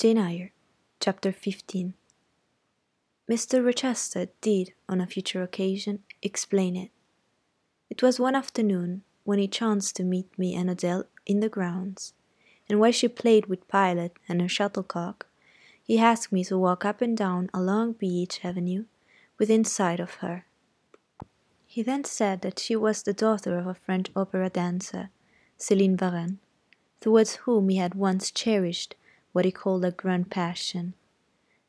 Jane Eyre, Chapter 15 Mr. Rochester did, on a future occasion, explain it. It was one afternoon when he chanced to meet me and Adele in the grounds, and while she played with Pilot and her shuttlecock, he asked me to walk up and down a long beech avenue within sight of her. He then said that she was the daughter of a French opera dancer, Céline Varenne, towards whom he had once cherished what he called a grand passion.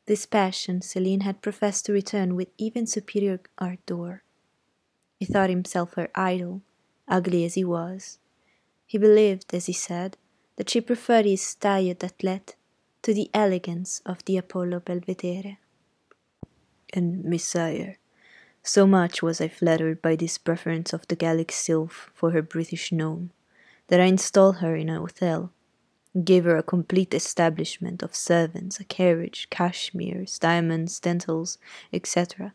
This passion Céline had professed to return with even superior ardour. He thought himself her idol, ugly as he was. He believed, as he said, that she preferred his tired athlete to the elegance of the Apollo Belvedere. And Miss Eyre, so much was I flattered by this preference of the Gallic sylph for her British gnome, that I installed her in a hotel, gave her a complete establishment of servants, a carriage, cashmeres, diamonds, dentelles, etc.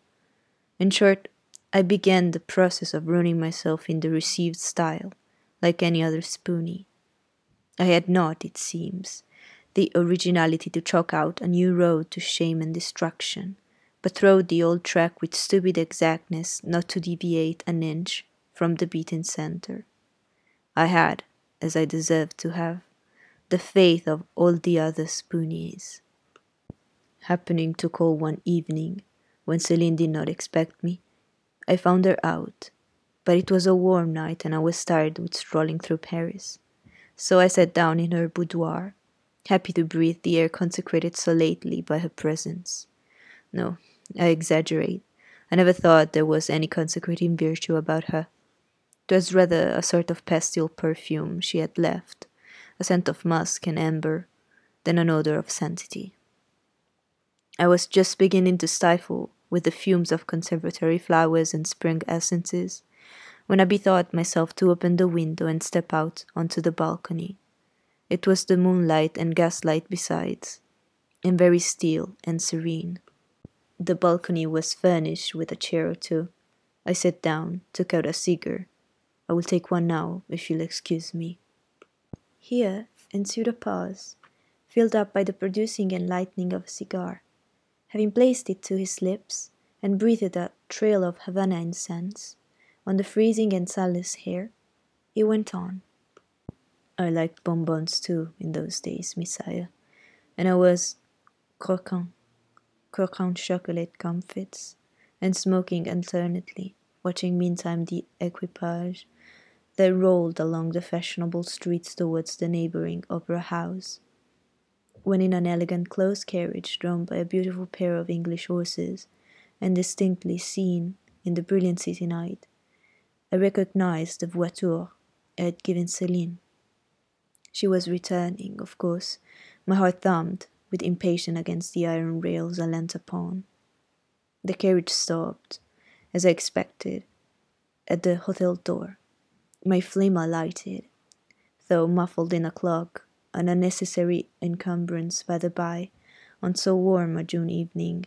In short, I began the process of ruining myself in the received style, like any other spoony. I had not, it seems, the originality to chalk out a new road to shame and destruction but trod the old track with stupid exactness not to deviate an inch from the beaten centre. I had, as I deserved to have, the faith of all the other spoonies. Happening to call one evening, when Celine did not expect me, I found her out, but it was a warm night and I was tired with strolling through Paris. So I sat down in her boudoir, happy to breathe the air consecrated so lately by her presence. No, I exaggerate. I never thought there was any consecrating virtue about her. It was rather a sort of pastel perfume she had left, a scent of musk and amber, then an odor of sanctity. I was just beginning to stifle with the fumes of conservatory flowers and spring essences when I bethought myself to open the window and step out onto the balcony. It was the moonlight and gaslight besides, and very still and serene. The balcony was furnished with a chair or two. I sat down, took out a cigar. I will take one now, if you'll excuse me. Here ensued a pause, filled up by the producing and lighting of a cigar. Having placed it to his lips, and breathed a trail of Havana incense on the freezing and sunless hair, he went on. I liked bonbons too in those days, Miss Eyre, and I was croquant croquant chocolate comfits, and smoking alternately, watching meantime the equipage that rolled along the fashionable streets towards the neighboring opera house. When in an elegant close carriage drawn by a beautiful pair of English horses, and distinctly seen in the brilliant city night, I recognized the voiture I had given Celine. She was returning, of course. My heart thumped with impatience against the iron rails I leant upon. The carriage stopped, as I expected, at the hotel door. My flame alighted, though muffled in a cloak, an unnecessary encumbrance by the by, on so warm a June evening.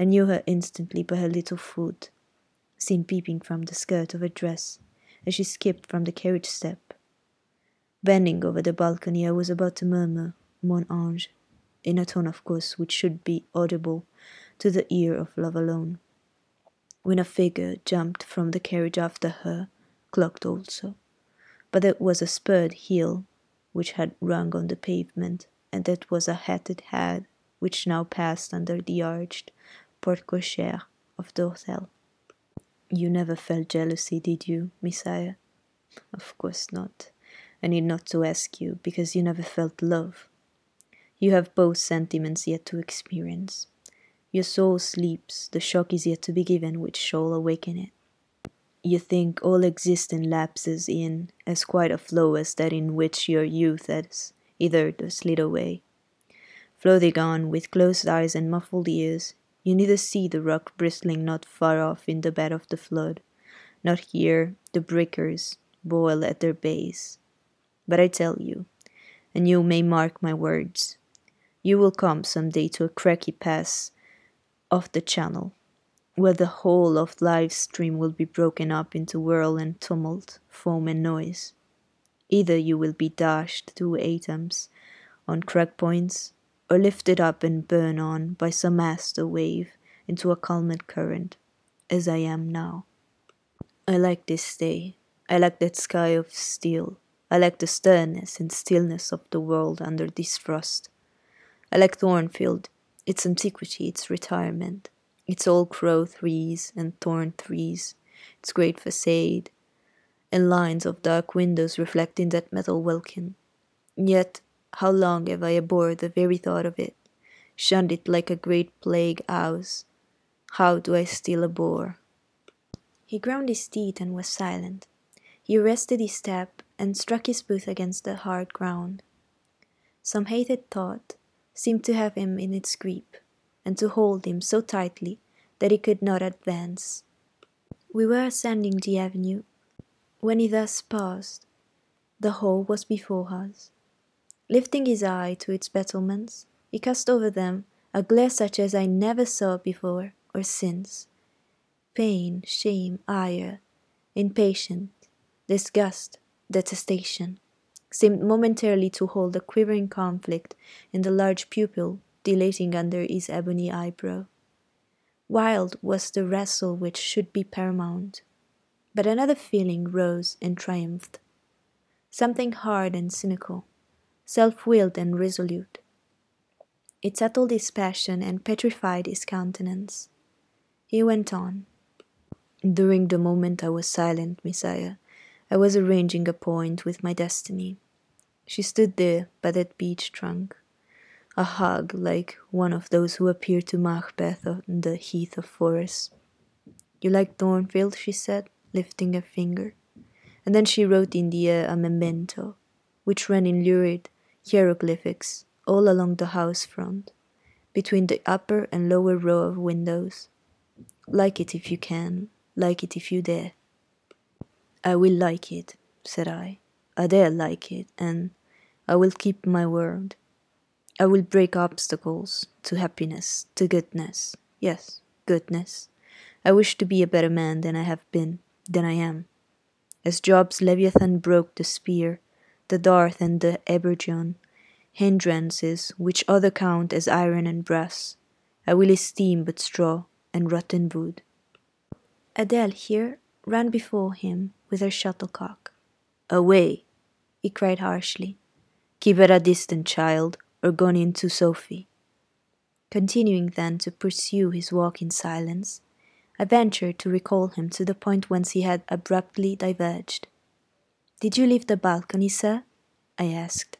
I knew her instantly by her little foot, seen peeping from the skirt of her dress as she skipped from the carriage step. Bending over the balcony, I was about to murmur, Mon ange, in a tone, of course, which should be audible to the ear of love alone. When a figure jumped from the carriage after her, clocked also, but it was a spurred heel which had rung on the pavement, and it was a hatted head which now passed under the arched porte cochere of the hotel. You never felt jealousy, did you, Miss Eyre? Of course not. I need not to ask you, because you never felt love. You have both sentiments yet to experience. Your soul sleeps, the shock is yet to be given which shall awaken it. You think all existence lapses in as quite a flow as that in which your youth has either slid away. Floating on with closed eyes and muffled ears, you neither see the rock bristling not far off in the bed of the flood, not hear the breakers boil at their base. But I tell you, and you may mark my words, you will come some day to a cracky pass of the channel, where the whole of life's stream will be broken up into whirl and tumult, foam and noise. Either you will be dashed to atoms on crack points, or lifted up and borne on by some master wave into a calmed current, as I am now. I like this day. I like that sky of steel. I like the sternness and stillness of the world under this frost. I like Thornfield, its antiquity, its retirement, its old crow trees and thorn trees, its great facade, and lines of dark windows reflecting that metal welkin. Yet, how long have I abhorred the very thought of it, shunned it like a great plague house? How do I still abhor? He ground his teeth and was silent. He arrested his step and struck his boot against the hard ground. Some hated thought seemed to have him in its grip, and to hold him so tightly that he could not advance. We were ascending the avenue when he thus paused. The hall was before us. Lifting his eye to its battlements, he cast over them a glare such as I never saw before or since. Pain, shame, ire, impatience, disgust, detestation seemed momentarily to hold a quivering conflict in the large pupil dilating under his ebony eyebrow. Wild was the wrestle which should be paramount. But another feeling rose and triumphed. Something hard and cynical, self willed and resolute. It settled his passion and petrified his countenance. He went on. During the moment I was silent, Miss Eyre, I was arranging a point with my destiny. She stood there by that beech trunk, a hug like one of those who appear to Macbeth on the heath of Forres. You like Thornfield, she said, lifting a finger. And then she wrote in the air a memento, which ran in lurid hieroglyphics all along the house front, between the upper and lower row of windows. Like it if you can, like it if you dare. I will like it, said I. I dare like it, and I will keep my word. I will break obstacles to happiness, to goodness. Yes, goodness. I wish to be a better man than I have been, than I am. As Job's Leviathan broke the spear, the dart, and the habergeon, hindrances which other count as iron and brass, I will esteem but straw and rotten wood. Adele here ran before him with her shuttlecock. Away! he cried harshly. Keep at a distance, child, or gone in to Sophie. Continuing then to pursue his walk in silence, I ventured to recall him to the point whence he had abruptly diverged. Did you leave the balcony, sir? I asked,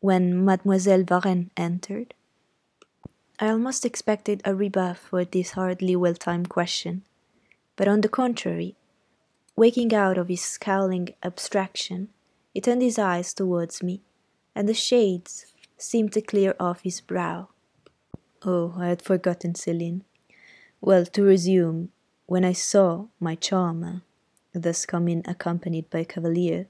when Mademoiselle Varenne entered. I almost expected a rebuff for this hardly well timed question, but on the contrary, waking out of his scowling abstraction, he turned his eyes towards me and the shades seemed to clear off his brow. Oh, I had forgotten Celine. Well, to resume, when I saw my charmer thus come in accompanied by cavalier,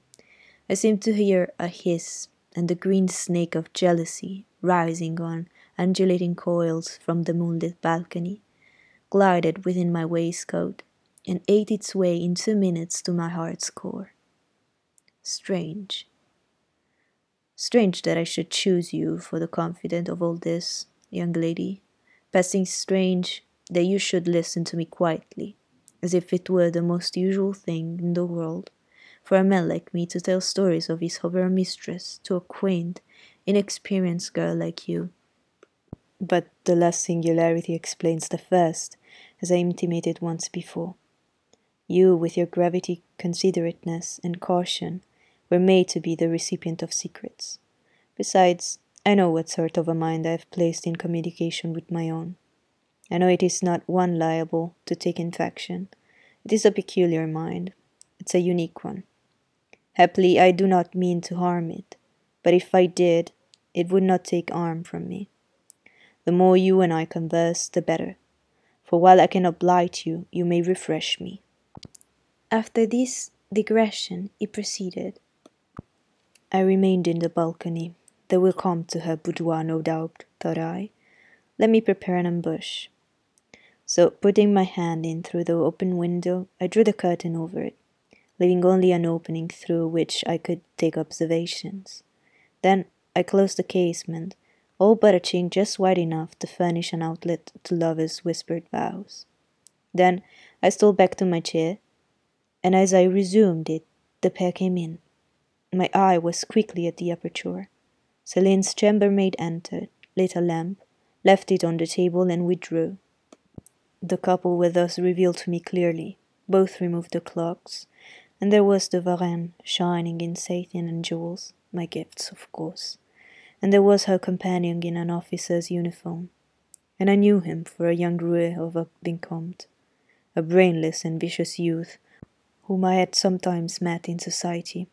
I seemed to hear a hiss and the green snake of jealousy rising on undulating coils from the moonlit balcony, glided within my waistcoat and ate its way in two minutes to my heart's core. Strange, Strange that I should choose you for the confidant of all this, young lady. Passing strange that you should listen to me quietly, as if it were the most usual thing in the world for a man like me to tell stories of his over mistress to a quaint, inexperienced girl like you. But the last singularity explains the first, as I intimated once before. You, with your gravity, considerateness, and caution, were made to be the recipient of secrets. Besides, I know what sort of a mind I have placed in communication with my own. I know it is not one liable to take infection. It is a peculiar mind. It's a unique one. Happily, I do not mean to harm it, but if I did, it would not take harm from me. The more you and I converse, the better, for while I cannot blight you, you may refresh me. After this digression, he proceeded. I remained in the balcony. They will come to her boudoir, no doubt, thought I. Let me prepare an ambush. So, putting my hand in through the open window, I drew the curtain over it, leaving only an opening through which I could take observations. Then I closed the casement, all but a chink just wide enough to furnish an outlet to lovers' whispered vows. Then I stole back to my chair, and as I resumed it, the pair came in. My eye was quickly at the aperture. Celine's chambermaid entered, lit a lamp, left it on the table, and withdrew. The couple were thus revealed to me clearly. Both removed the cloaks, and there was the Varenne shining in satin and jewels, my gifts, of course, and there was her companion in an officer's uniform, and I knew him for a young roué of a vicomte, a brainless and vicious youth whom I had sometimes met in society,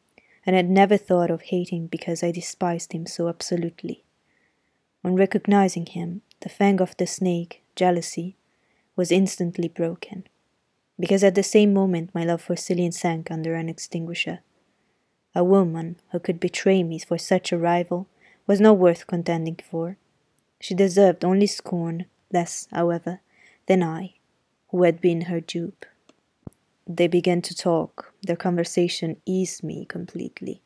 and had never thought of hating because I despised him so absolutely. On recognizing him, the fang of the snake, jealousy, was instantly broken, because at the same moment my love for Celine sank under an extinguisher. A woman who could betray me for such a rival was not worth contending for. She deserved only scorn, less, however, than I, who had been her dupe. They began to talk. Their conversation eased me completely.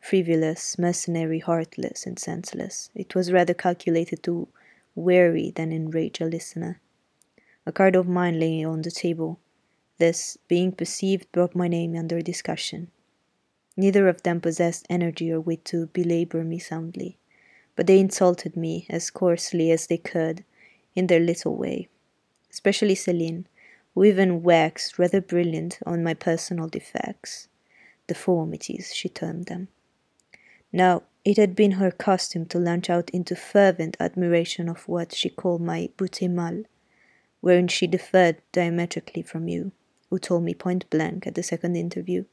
Frivolous, mercenary, heartless, and senseless, it was rather calculated to weary than enrage a listener. A card of mine lay on the table. This, being perceived, brought my name under discussion. Neither of them possessed energy or wit to belabor me soundly, but they insulted me as coarsely as they could, in their little way, especially Celine, who even waxed rather brilliant on my personal defects, deformities, she termed them. Now, it had been her custom to launch out into fervent admiration of what she called my beauté mal, wherein she differed diametrically from you, who told me point blank at the second interview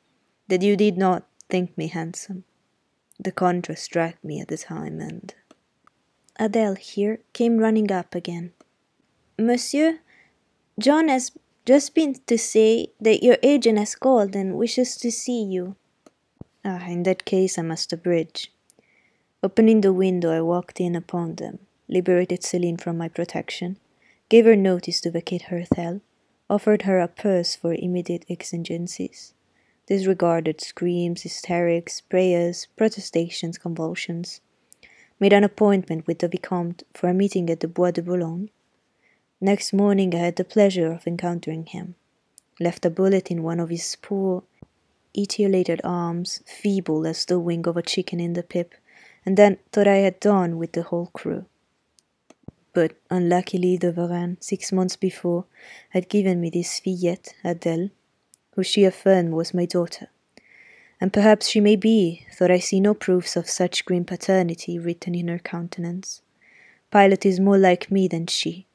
that you did not think me handsome. The contrast struck me at the time, and Adele here came running up again. Monsieur, John has just been to say that your agent has called and wishes to see you. Ah, in that case, I must abridge. Opening the window, I walked in upon them, liberated Celine from my protection, gave her notice to vacate her hotel, offered her a purse for immediate exigencies, disregarded screams, hysterics, prayers, protestations, convulsions, made an appointment with the Vicomte for a meeting at the Bois de Boulogne. Next morning I had the pleasure of encountering him, left a bullet in one of his poor, etiolated arms, feeble as the wing of a chicken in the pip, and then thought I had done with the whole crew. But unluckily the Varenne, six months before, had given me this fillette, Adele, who she affirmed was my daughter. And perhaps she may be, though I see no proofs of such grim paternity written in her countenance. Pilot is more like me than she.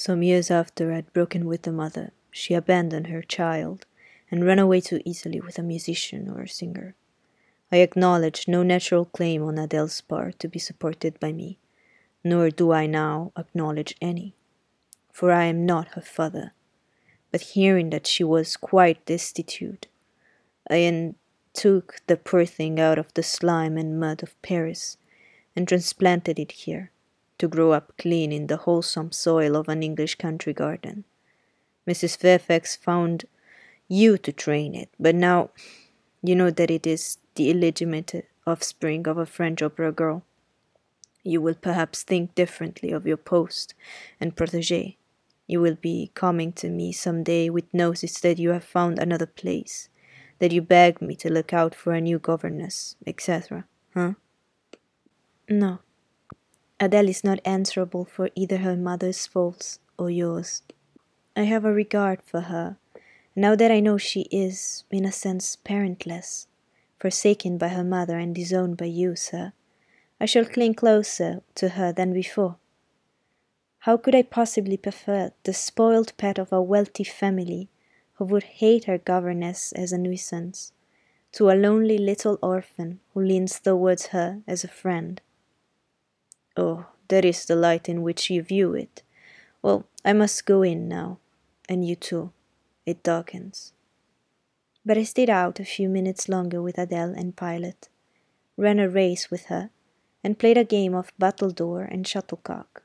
Some years after I had broken with the mother, she abandoned her child and ran away to Italy with a musician or a singer. I acknowledge no natural claim on Adele's part to be supported by me nor do I now acknowledge any, for I am not her father. But hearing that she was quite destitute, I took the poor thing out of the slime and mud of Paris and transplanted it here, to grow up clean in the wholesome soil of an English country garden. Mrs. Fairfax found you to train it, but now you know that it is the illegitimate offspring of a French opera girl you will perhaps think differently of your post and protege. You will be coming to me some day with notice that you have found another place, that you beg me to look out for a new governess, etc. Huh? No. Adele is not answerable for either her mother's faults or yours. I have a regard for her, now that I know she is, in a sense, parentless, forsaken by her mother and disowned by you, sir. I shall cling closer to her than before. How could I possibly prefer the spoiled pet of a wealthy family who would hate her governess as a nuisance to a lonely little orphan who leans towards her as a friend? Oh, that is the light in which you view it. Well, I must go in now, and you too. It darkens. But I stayed out a few minutes longer with Adele and Pilot, ran a race with her, and played a game of battledore and shuttlecock.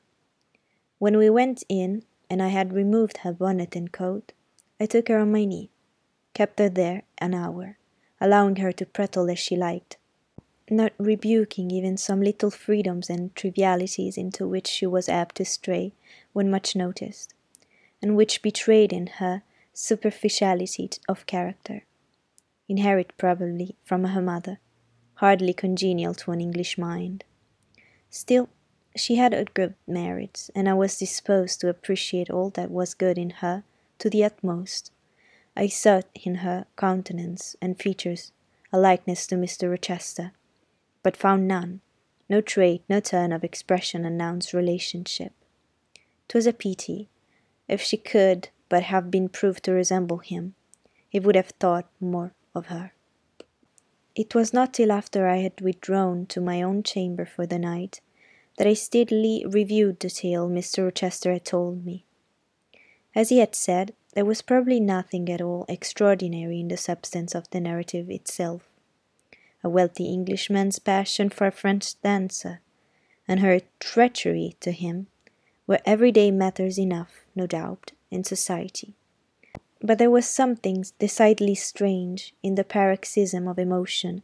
When we went in, and I had removed her bonnet and coat, I took her on my knee, kept her there an hour, allowing her to prattle as she liked. Not rebuking even some little freedoms and trivialities into which she was apt to stray when much noticed, and which betrayed in her superficiality of character, inherited probably from her mother, hardly congenial to an English mind. Still, she had a good merits, and I was disposed to appreciate all that was good in her to the utmost. I sought in her countenance and features a likeness to Mr. Rochester, but found none. No trait, no turn of expression announced relationship. 'Twas a pity. If she could but have been proved to resemble him, he would have thought more of her. It was not till after I had withdrawn to my own chamber for the night that I steadily reviewed the tale Mr. Rochester had told me. As he had said, there was probably nothing at all extraordinary in the substance of the narrative itself. A wealthy Englishman's passion for a French dancer, and her treachery to him, were everyday matters enough, no doubt, in society. But there was something decidedly strange in the paroxysm of emotion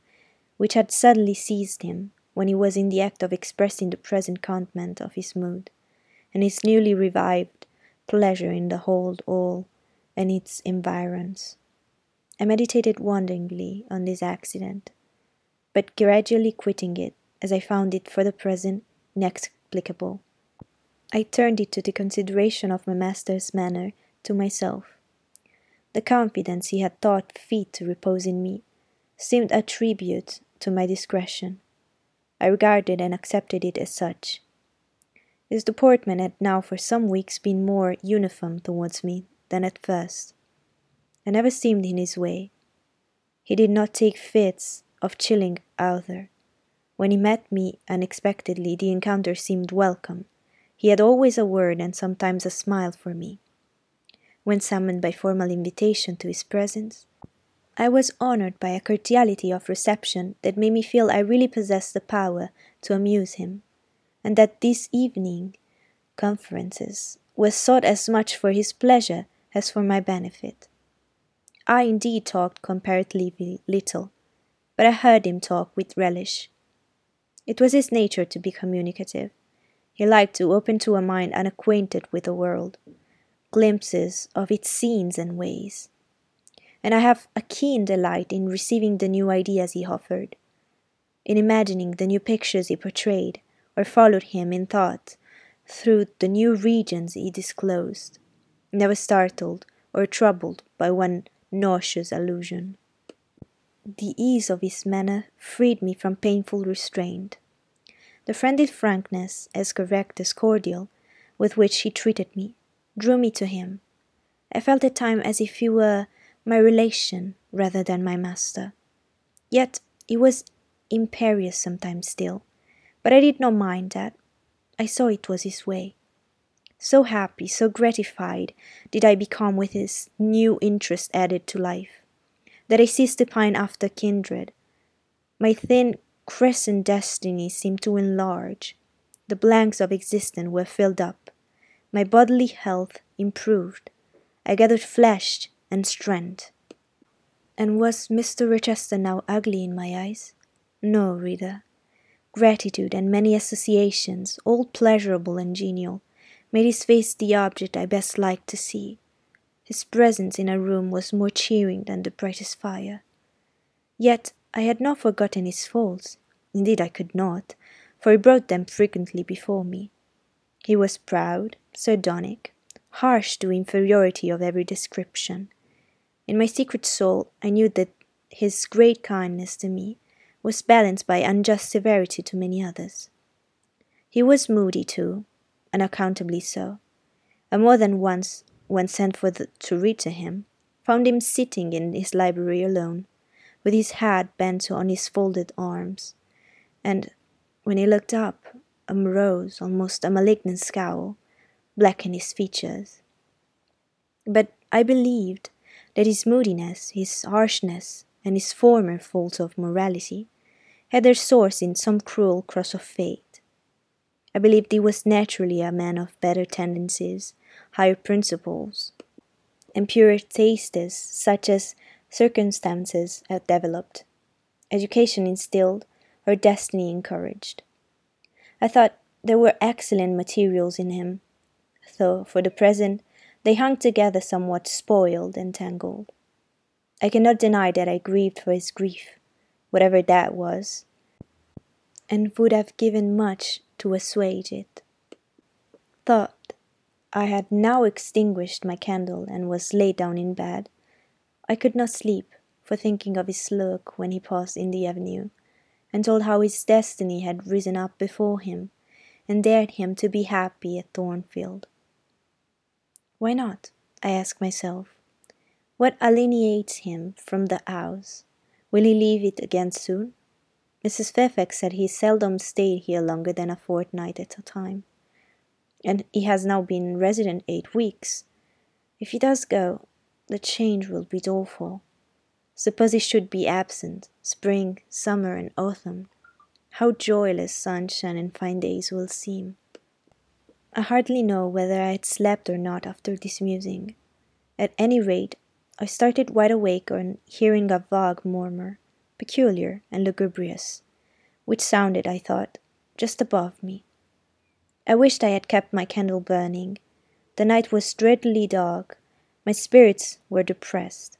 which had suddenly seized him when he was in the act of expressing the present contentment of his mood, and his newly revived pleasure in the whole all and its environs. I meditated wonderingly on this accident, but gradually quitting it, as I found it for the present inexplicable. I turned it to the consideration of my master's manner to myself. The confidence he had thought fit to repose in me seemed a tribute to my discretion. I regarded and accepted it as such. His deportment had now for some weeks been more uniform towards me than at first. I never seemed in his way. He did not take fits of chilling either. When he met me unexpectedly, the encounter seemed welcome. He had always a word and sometimes a smile for me. When summoned by formal invitation to his presence, I was honored by a cordiality of reception that made me feel I really possessed the power to amuse him, and that this evening conferences were sought as much for his pleasure as for my benefit. I indeed talked comparatively little, but I heard him talk with relish. It was his nature to be communicative. He liked to open to a mind unacquainted with the world glimpses of its scenes and ways. And I have a keen delight in receiving the new ideas he offered, in imagining the new pictures he portrayed or followed him in thought through the new regions he disclosed never startled or troubled by one nauseous allusion. The ease of his manner freed me from painful restraint. The friendly frankness, as correct as cordial, with which he treated me, drew me to him. I felt at times as if he were my relation rather than my master. Yet he was imperious sometimes still, but I did not mind that. I saw it was his way. So happy, so gratified did I become with this new interest added to life, that I ceased to pine after kindred. My thin crescent destiny seemed to enlarge. The blanks of existence were filled up. My bodily health improved. I gathered flesh and strength. And was Mr. Rochester now ugly in my eyes? No, reader. Gratitude and many associations, all pleasurable and genial, made his face the object I best liked to see. His presence in a room was more cheering than the brightest fire. Yet I had not forgotten his faults. Indeed, I could not, for he brought them frequently before me. He was proud, sardonic, harsh to inferiority of every description. In my secret soul, I knew that his great kindness to me was balanced by unjust severity to many others. He was moody, too, unaccountably so. and more than once, when sent for the, to read to him, found him sitting in his library alone, with his head bent on his folded arms, and when he looked up, a morose, almost a malignant scowl blackened his features. But I believed that his moodiness, his harshness, and his former faults of morality had their source in some cruel cross of fate I believed he was naturally a man of better tendencies, higher principles, purer tastes, such as circumstances had developed. Education instilled, or destiny encouraged. I thought there were excellent materials in him, though for the present they hung together somewhat spoiled and tangled. I cannot deny that I grieved for his grief, whatever that was, and would have given much to assuage it. Thought I had now extinguished my candle and was laid down in bed. I could not sleep for thinking of his look when he passed in the avenue, and told how his destiny had risen up before him and dared him to be happy at Thornfield. Why not? I asked myself. What alienates him from the house? Will he leave it again soon? Mrs. Fairfax said he seldom stayed here longer than a fortnight at a time, and he has now been resident eight weeks. If he does go, the change will be awful. Suppose he should be absent, spring, summer, and autumn. How joyless sunshine and fine days will seem. I hardly know whether I had slept or not after this musing. At any rate, I started wide awake on hearing a vague murmur, peculiar and lugubrious, which sounded, I thought, just above me. I wished I had kept my candle burning. The night was dreadfully dark. My spirits were depressed.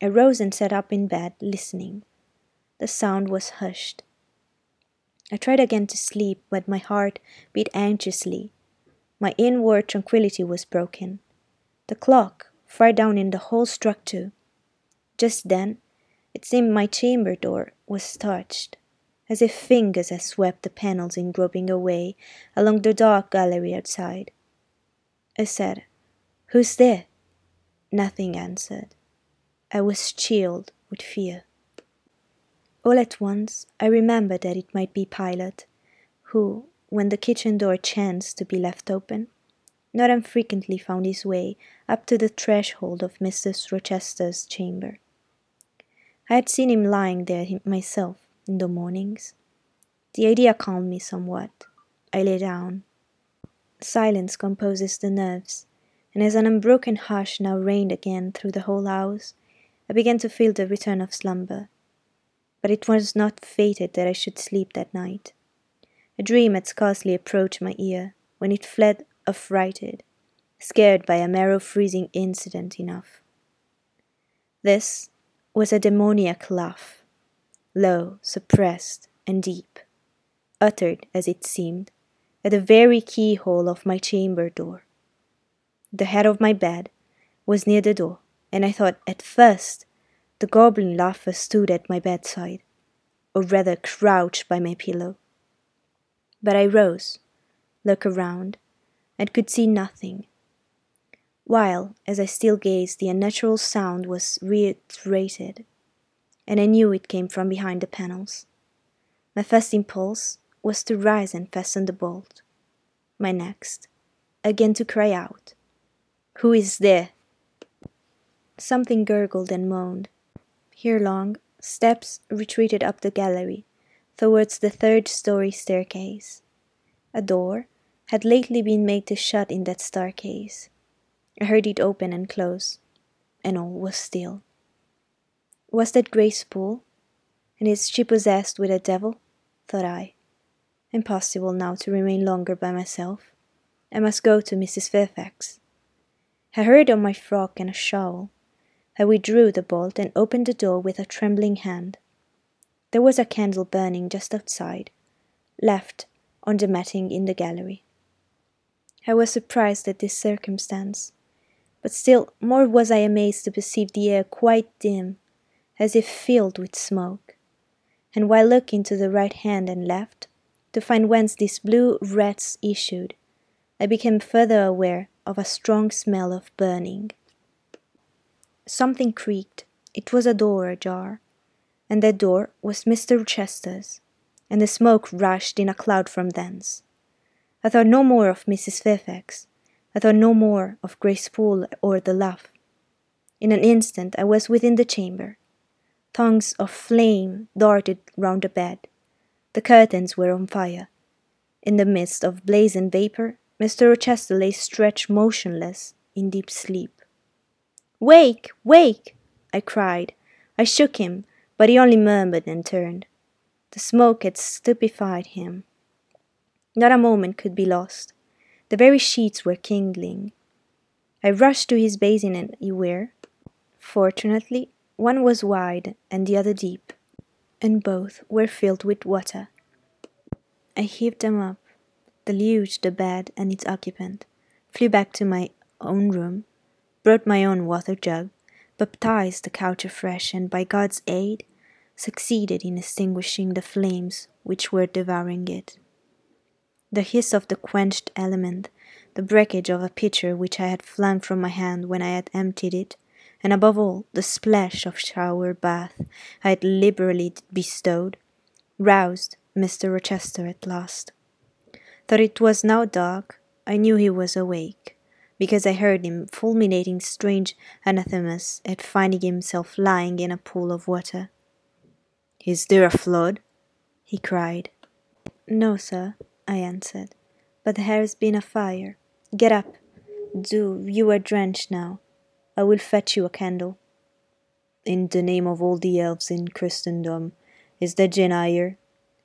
I rose and sat up in bed, listening. The sound was hushed. I tried again to sleep, but my heart beat anxiously. My inward tranquillity was broken. The clock far down in the hall struck two. Just then, it seemed my chamber door was touched, as if fingers had swept the panels in groping away along the dark gallery outside. I said, Who's there? Nothing answered. I was chilled with fear. All at once I remembered that it might be Pilot, who, when the kitchen door chanced to be left open, not unfrequently found his way up to the threshold of Mrs. Rochester's chamber. I had seen him lying there myself in the mornings. The idea calmed me somewhat. I lay down. Silence composes the nerves, and as an unbroken hush now reigned again through the whole house, I began to feel the return of slumber. But it was not fated that I should sleep that night. A dream had scarcely approached my ear when it fled affrighted, scared by a marrow freezing incident enough. This was a demoniac laugh, low, suppressed, and deep, uttered, as it seemed, at the very keyhole of my chamber door. The head of my bed was near the door, and I thought at first the goblin laugher stood at my bedside, or rather crouched by my pillow. But I rose, looked around, and could see nothing. While, as I still gazed, the unnatural sound was reiterated, and I knew it came from behind the panels. My first impulse was to rise and fasten the bolt. My next, again to cry out, Who is there? Something gurgled and moaned. Here long, steps retreated up the gallery, towards the third story staircase. A door, had lately been made to shut in that staircase. I heard it open and close, and all was still. Was that Grace Poole? And is she possessed with a devil? thought I. Impossible now to remain longer by myself. I must go to Mrs. Fairfax. I hurried on my frock and a shawl. I withdrew the bolt and opened the door with a trembling hand. There was a candle burning just outside, left on the matting in the gallery. I was surprised at this circumstance, but still more was I amazed to perceive the air quite dim, as if filled with smoke, and while looking to the right hand and left, to find whence these blue wreaths issued, I became further aware of a strong smell of burning. Something creaked. It was a door ajar, and that door was Mr. Rochester's, and the smoke rushed in a cloud from thence. I thought no more of Mrs. Fairfax. I thought no more of Grace Poole or the laugh. In an instant I was within the chamber. Tongues of flame darted round the bed. The curtains were on fire. In the midst of blazing vapour, Mr. Rochester lay stretched motionless in deep sleep. Wake! Wake! I cried. I shook him, but he only murmured and turned. The smoke had stupefied him. Not a moment could be lost. The very sheets were kindling. I rushed to his basin and he ewer. Fortunately, one was wide and the other deep, and both were filled with water. I heaved them up, deluged the bed and its occupant, flew back to my own room, brought my own water jug, baptized the couch afresh, and by God's aid, succeeded in extinguishing the flames which were devouring it. The hiss of the quenched element, the breakage of a pitcher which I had flung from my hand when I had emptied it, and above all the splash of shower bath I had liberally bestowed, roused Mr. Rochester at last. Though it was now dark, I knew he was awake, because I heard him fulminating strange anathemas at finding himself lying in a pool of water. Is there a flood? he cried. No, sir, I answered, but there has been a fire. Get up. Do, you are drenched now. I will fetch you a candle. In the name of all the elves in Christendom, is there gin here?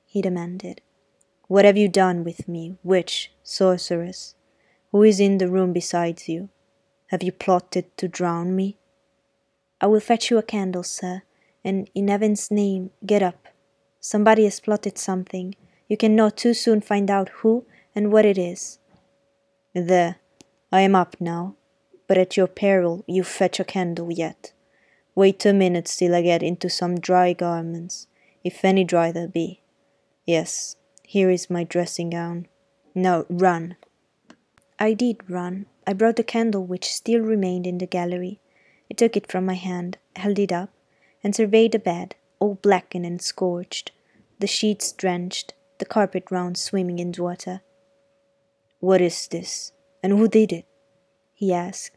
he demanded. What have you done with me, witch, sorceress? Who is in the room besides you? Have you plotted to drown me? I will fetch you a candle, sir, and in heaven's name, get up. Somebody has plotted something. You cannot too soon find out who and what it is. There, I am up now, but at your peril you fetch a candle yet. Wait a minute till I get into some dry garments, if any dry there be. Yes, here is my dressing gown. Now run. I did run. I brought the candle which still remained in the gallery. I took it from my hand, held it up, and surveyed the bed, all blackened and scorched, the sheets drenched, the carpet round swimming in water. What is this, and who did it? he asked.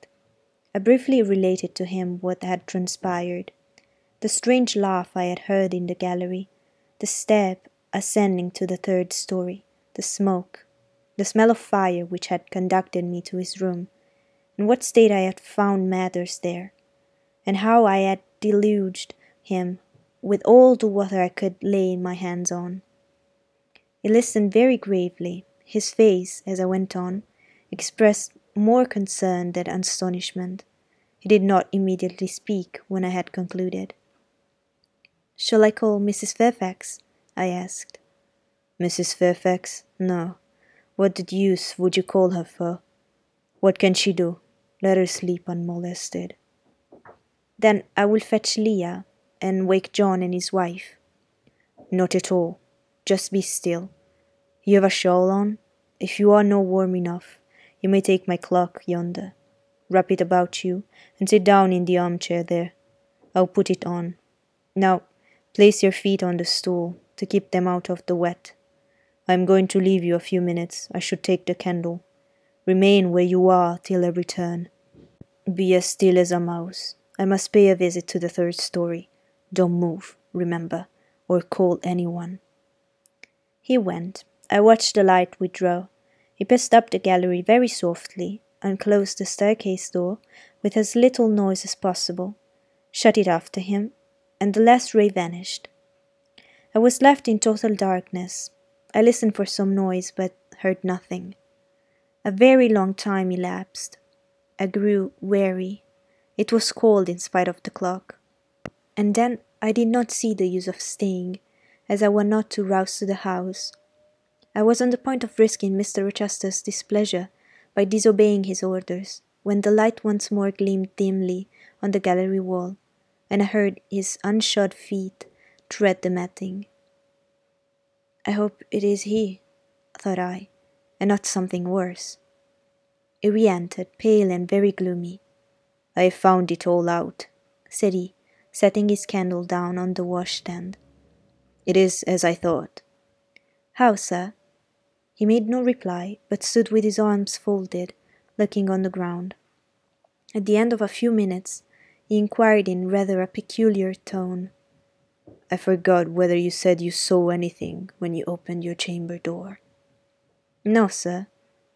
I briefly related to him what had transpired the strange laugh I had heard in the gallery, the step ascending to the third story, the smoke, the smell of fire which had conducted me to his room, in what state I had found matters there, and how I had deluged him with all the water I could lay my hands on. He listened very gravely. His face, as I went on, expressed more concern than astonishment. He did not immediately speak when I had concluded. Shall I call Mrs. Fairfax? I asked. Mrs. Fairfax? No. What the deuce would you call her for? What can she do? Let her sleep unmolested. Then I will fetch Leah and wake John and his wife. Not at all. Just be still. You have a shawl on? If you are not warm enough, you may take my cloak yonder. Wrap it about you and sit down in the armchair there. I'll put it on. Now, place your feet on the stool to keep them out of the wet. I am going to leave you a few minutes. I should take the candle. Remain where you are till I return. Be as still as a mouse. I must pay a visit to the third story. Don't move, remember, or call anyone. He went. I watched the light withdraw. He passed up the gallery very softly, and closed the staircase door with as little noise as possible, shut it after him, and the last ray vanished. I was left in total darkness. I listened for some noise, but heard nothing. A very long time elapsed. I grew weary. It was cold in spite of the clock. And then I did not see the use of staying, as I was not to rouse to the house. I was on the point of risking Mr. Rochester's displeasure by disobeying his orders, when the light once more gleamed dimly on the gallery wall, and I heard his unshod feet tread the matting. I hope it is he, thought I, and not something worse. He re entered, pale and very gloomy. I have found it all out, said he, setting his candle down on the washstand. It is as I thought. How, sir? He made no reply, but stood with his arms folded, looking on the ground. At the end of a few minutes, he inquired in rather a peculiar tone. I forgot whether you said you saw anything when you opened your chamber door. No, sir,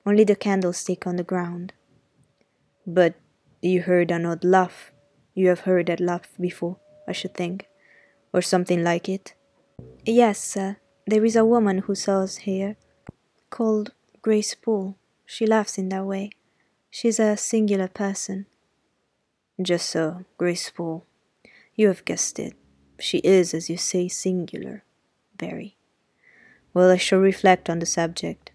only the candlestick on the ground. But you heard an odd laugh. You have heard that laugh before, I should think, or something like it. Yes, sir. There is a woman who sells here, called Grace Poole. She laughs in that way. She's a singular person. Just so, Grace Poole. You have guessed it. She is, as you say, singular. Very. Well, I shall reflect on the subject.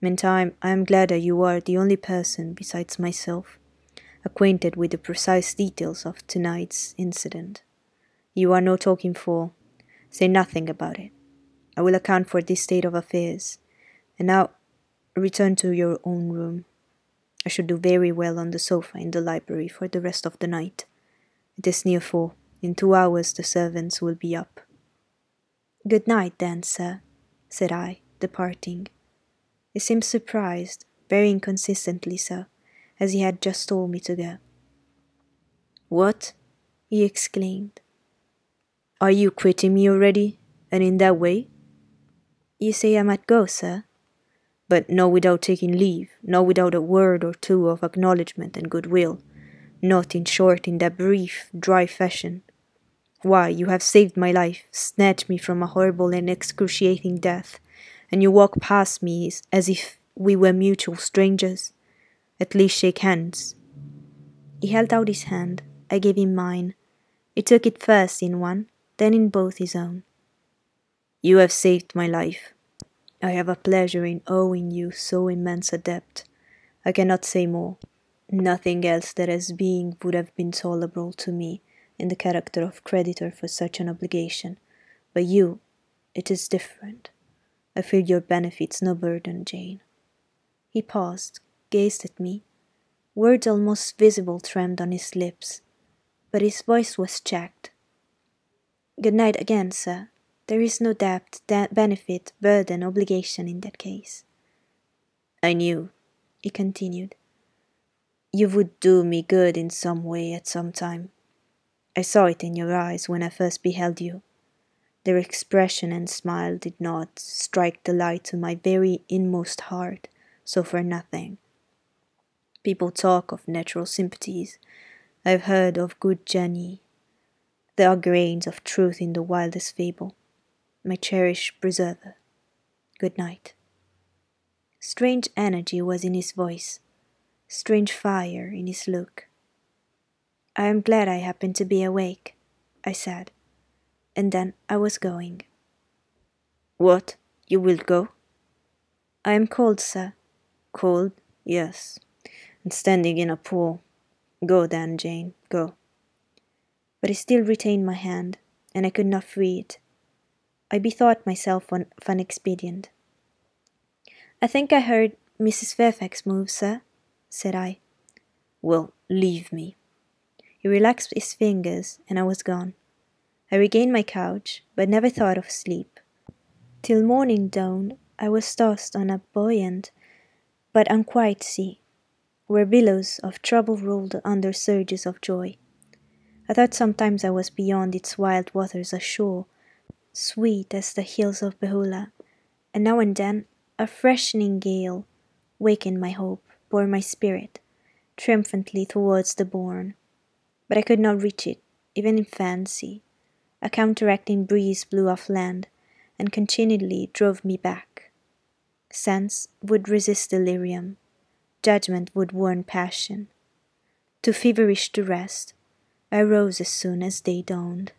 Meantime, I am glad that you are the only person, besides myself, acquainted with the precise details of tonight's incident. You are no talking fool. Say nothing about it. I will account for this state of affairs. And now, return to your own room. I should do very well on the sofa in the library for the rest of the night. It is near four. In two hours the servants will be up. Good night, then, sir, said I, departing. He seemed surprised, very inconsistently so, as he had just told me to go. What? he exclaimed. Are you quitting me already, and in that way? You say I might go, sir? But not without taking leave, not without a word or two of acknowledgment and goodwill, not, in short, in that brief, dry fashion. Why, you have saved my life, snatched me from a horrible and excruciating death, and you walk past me as if we were mutual strangers. At least shake hands. He held out his hand. I gave him mine. He took it first in one, then in both his own. You have saved my life. I have a pleasure in owing you so immense a debt. I cannot say more. Nothing else that as being would have been tolerable to me in the character of creditor for such an obligation. But you, it is different. I feel your benefits no burden, Jane. He paused, gazed at me. Words almost visible trembled on his lips, but his voice was checked. Good night again, sir. There is no debt, de- benefit, burden, obligation in that case. I knew, he continued, you would do me good in some way at some time. I saw it in your eyes when I first beheld you. Their expression and smile did not strike the light to my very inmost heart, so for nothing. People talk of natural sympathies. I've heard of good genii. There are grains of truth in the wildest fable my cherished preserver. Good night. Strange energy was in his voice, strange fire in his look. I am glad I happened to be awake, I said, and then I was going. What? You will go? I am cold, sir. Cold? Yes. And standing in a pool. Go then, Jane, go. But he still retained my hand, and I could not free it. I bethought myself of an expedient. I think I heard Mrs. Fairfax move, sir, said I. Well, leave me. He relaxed his fingers, and I was gone. I regained my couch, but never thought of sleep. Till morning dawned, I was tossed on a buoyant but unquiet sea, where billows of trouble rolled under surges of joy. I thought sometimes I was beyond its wild waters ashore, sweet as the hills of Beulah, and now and then a freshening gale wakened my hope, bore my spirit triumphantly towards the bourne. But I could not reach it, even in fancy. A counteracting breeze blew off land and continually drove me back. Sense would resist delirium, judgment would warn passion. Too feverish to rest, I rose as soon as day dawned.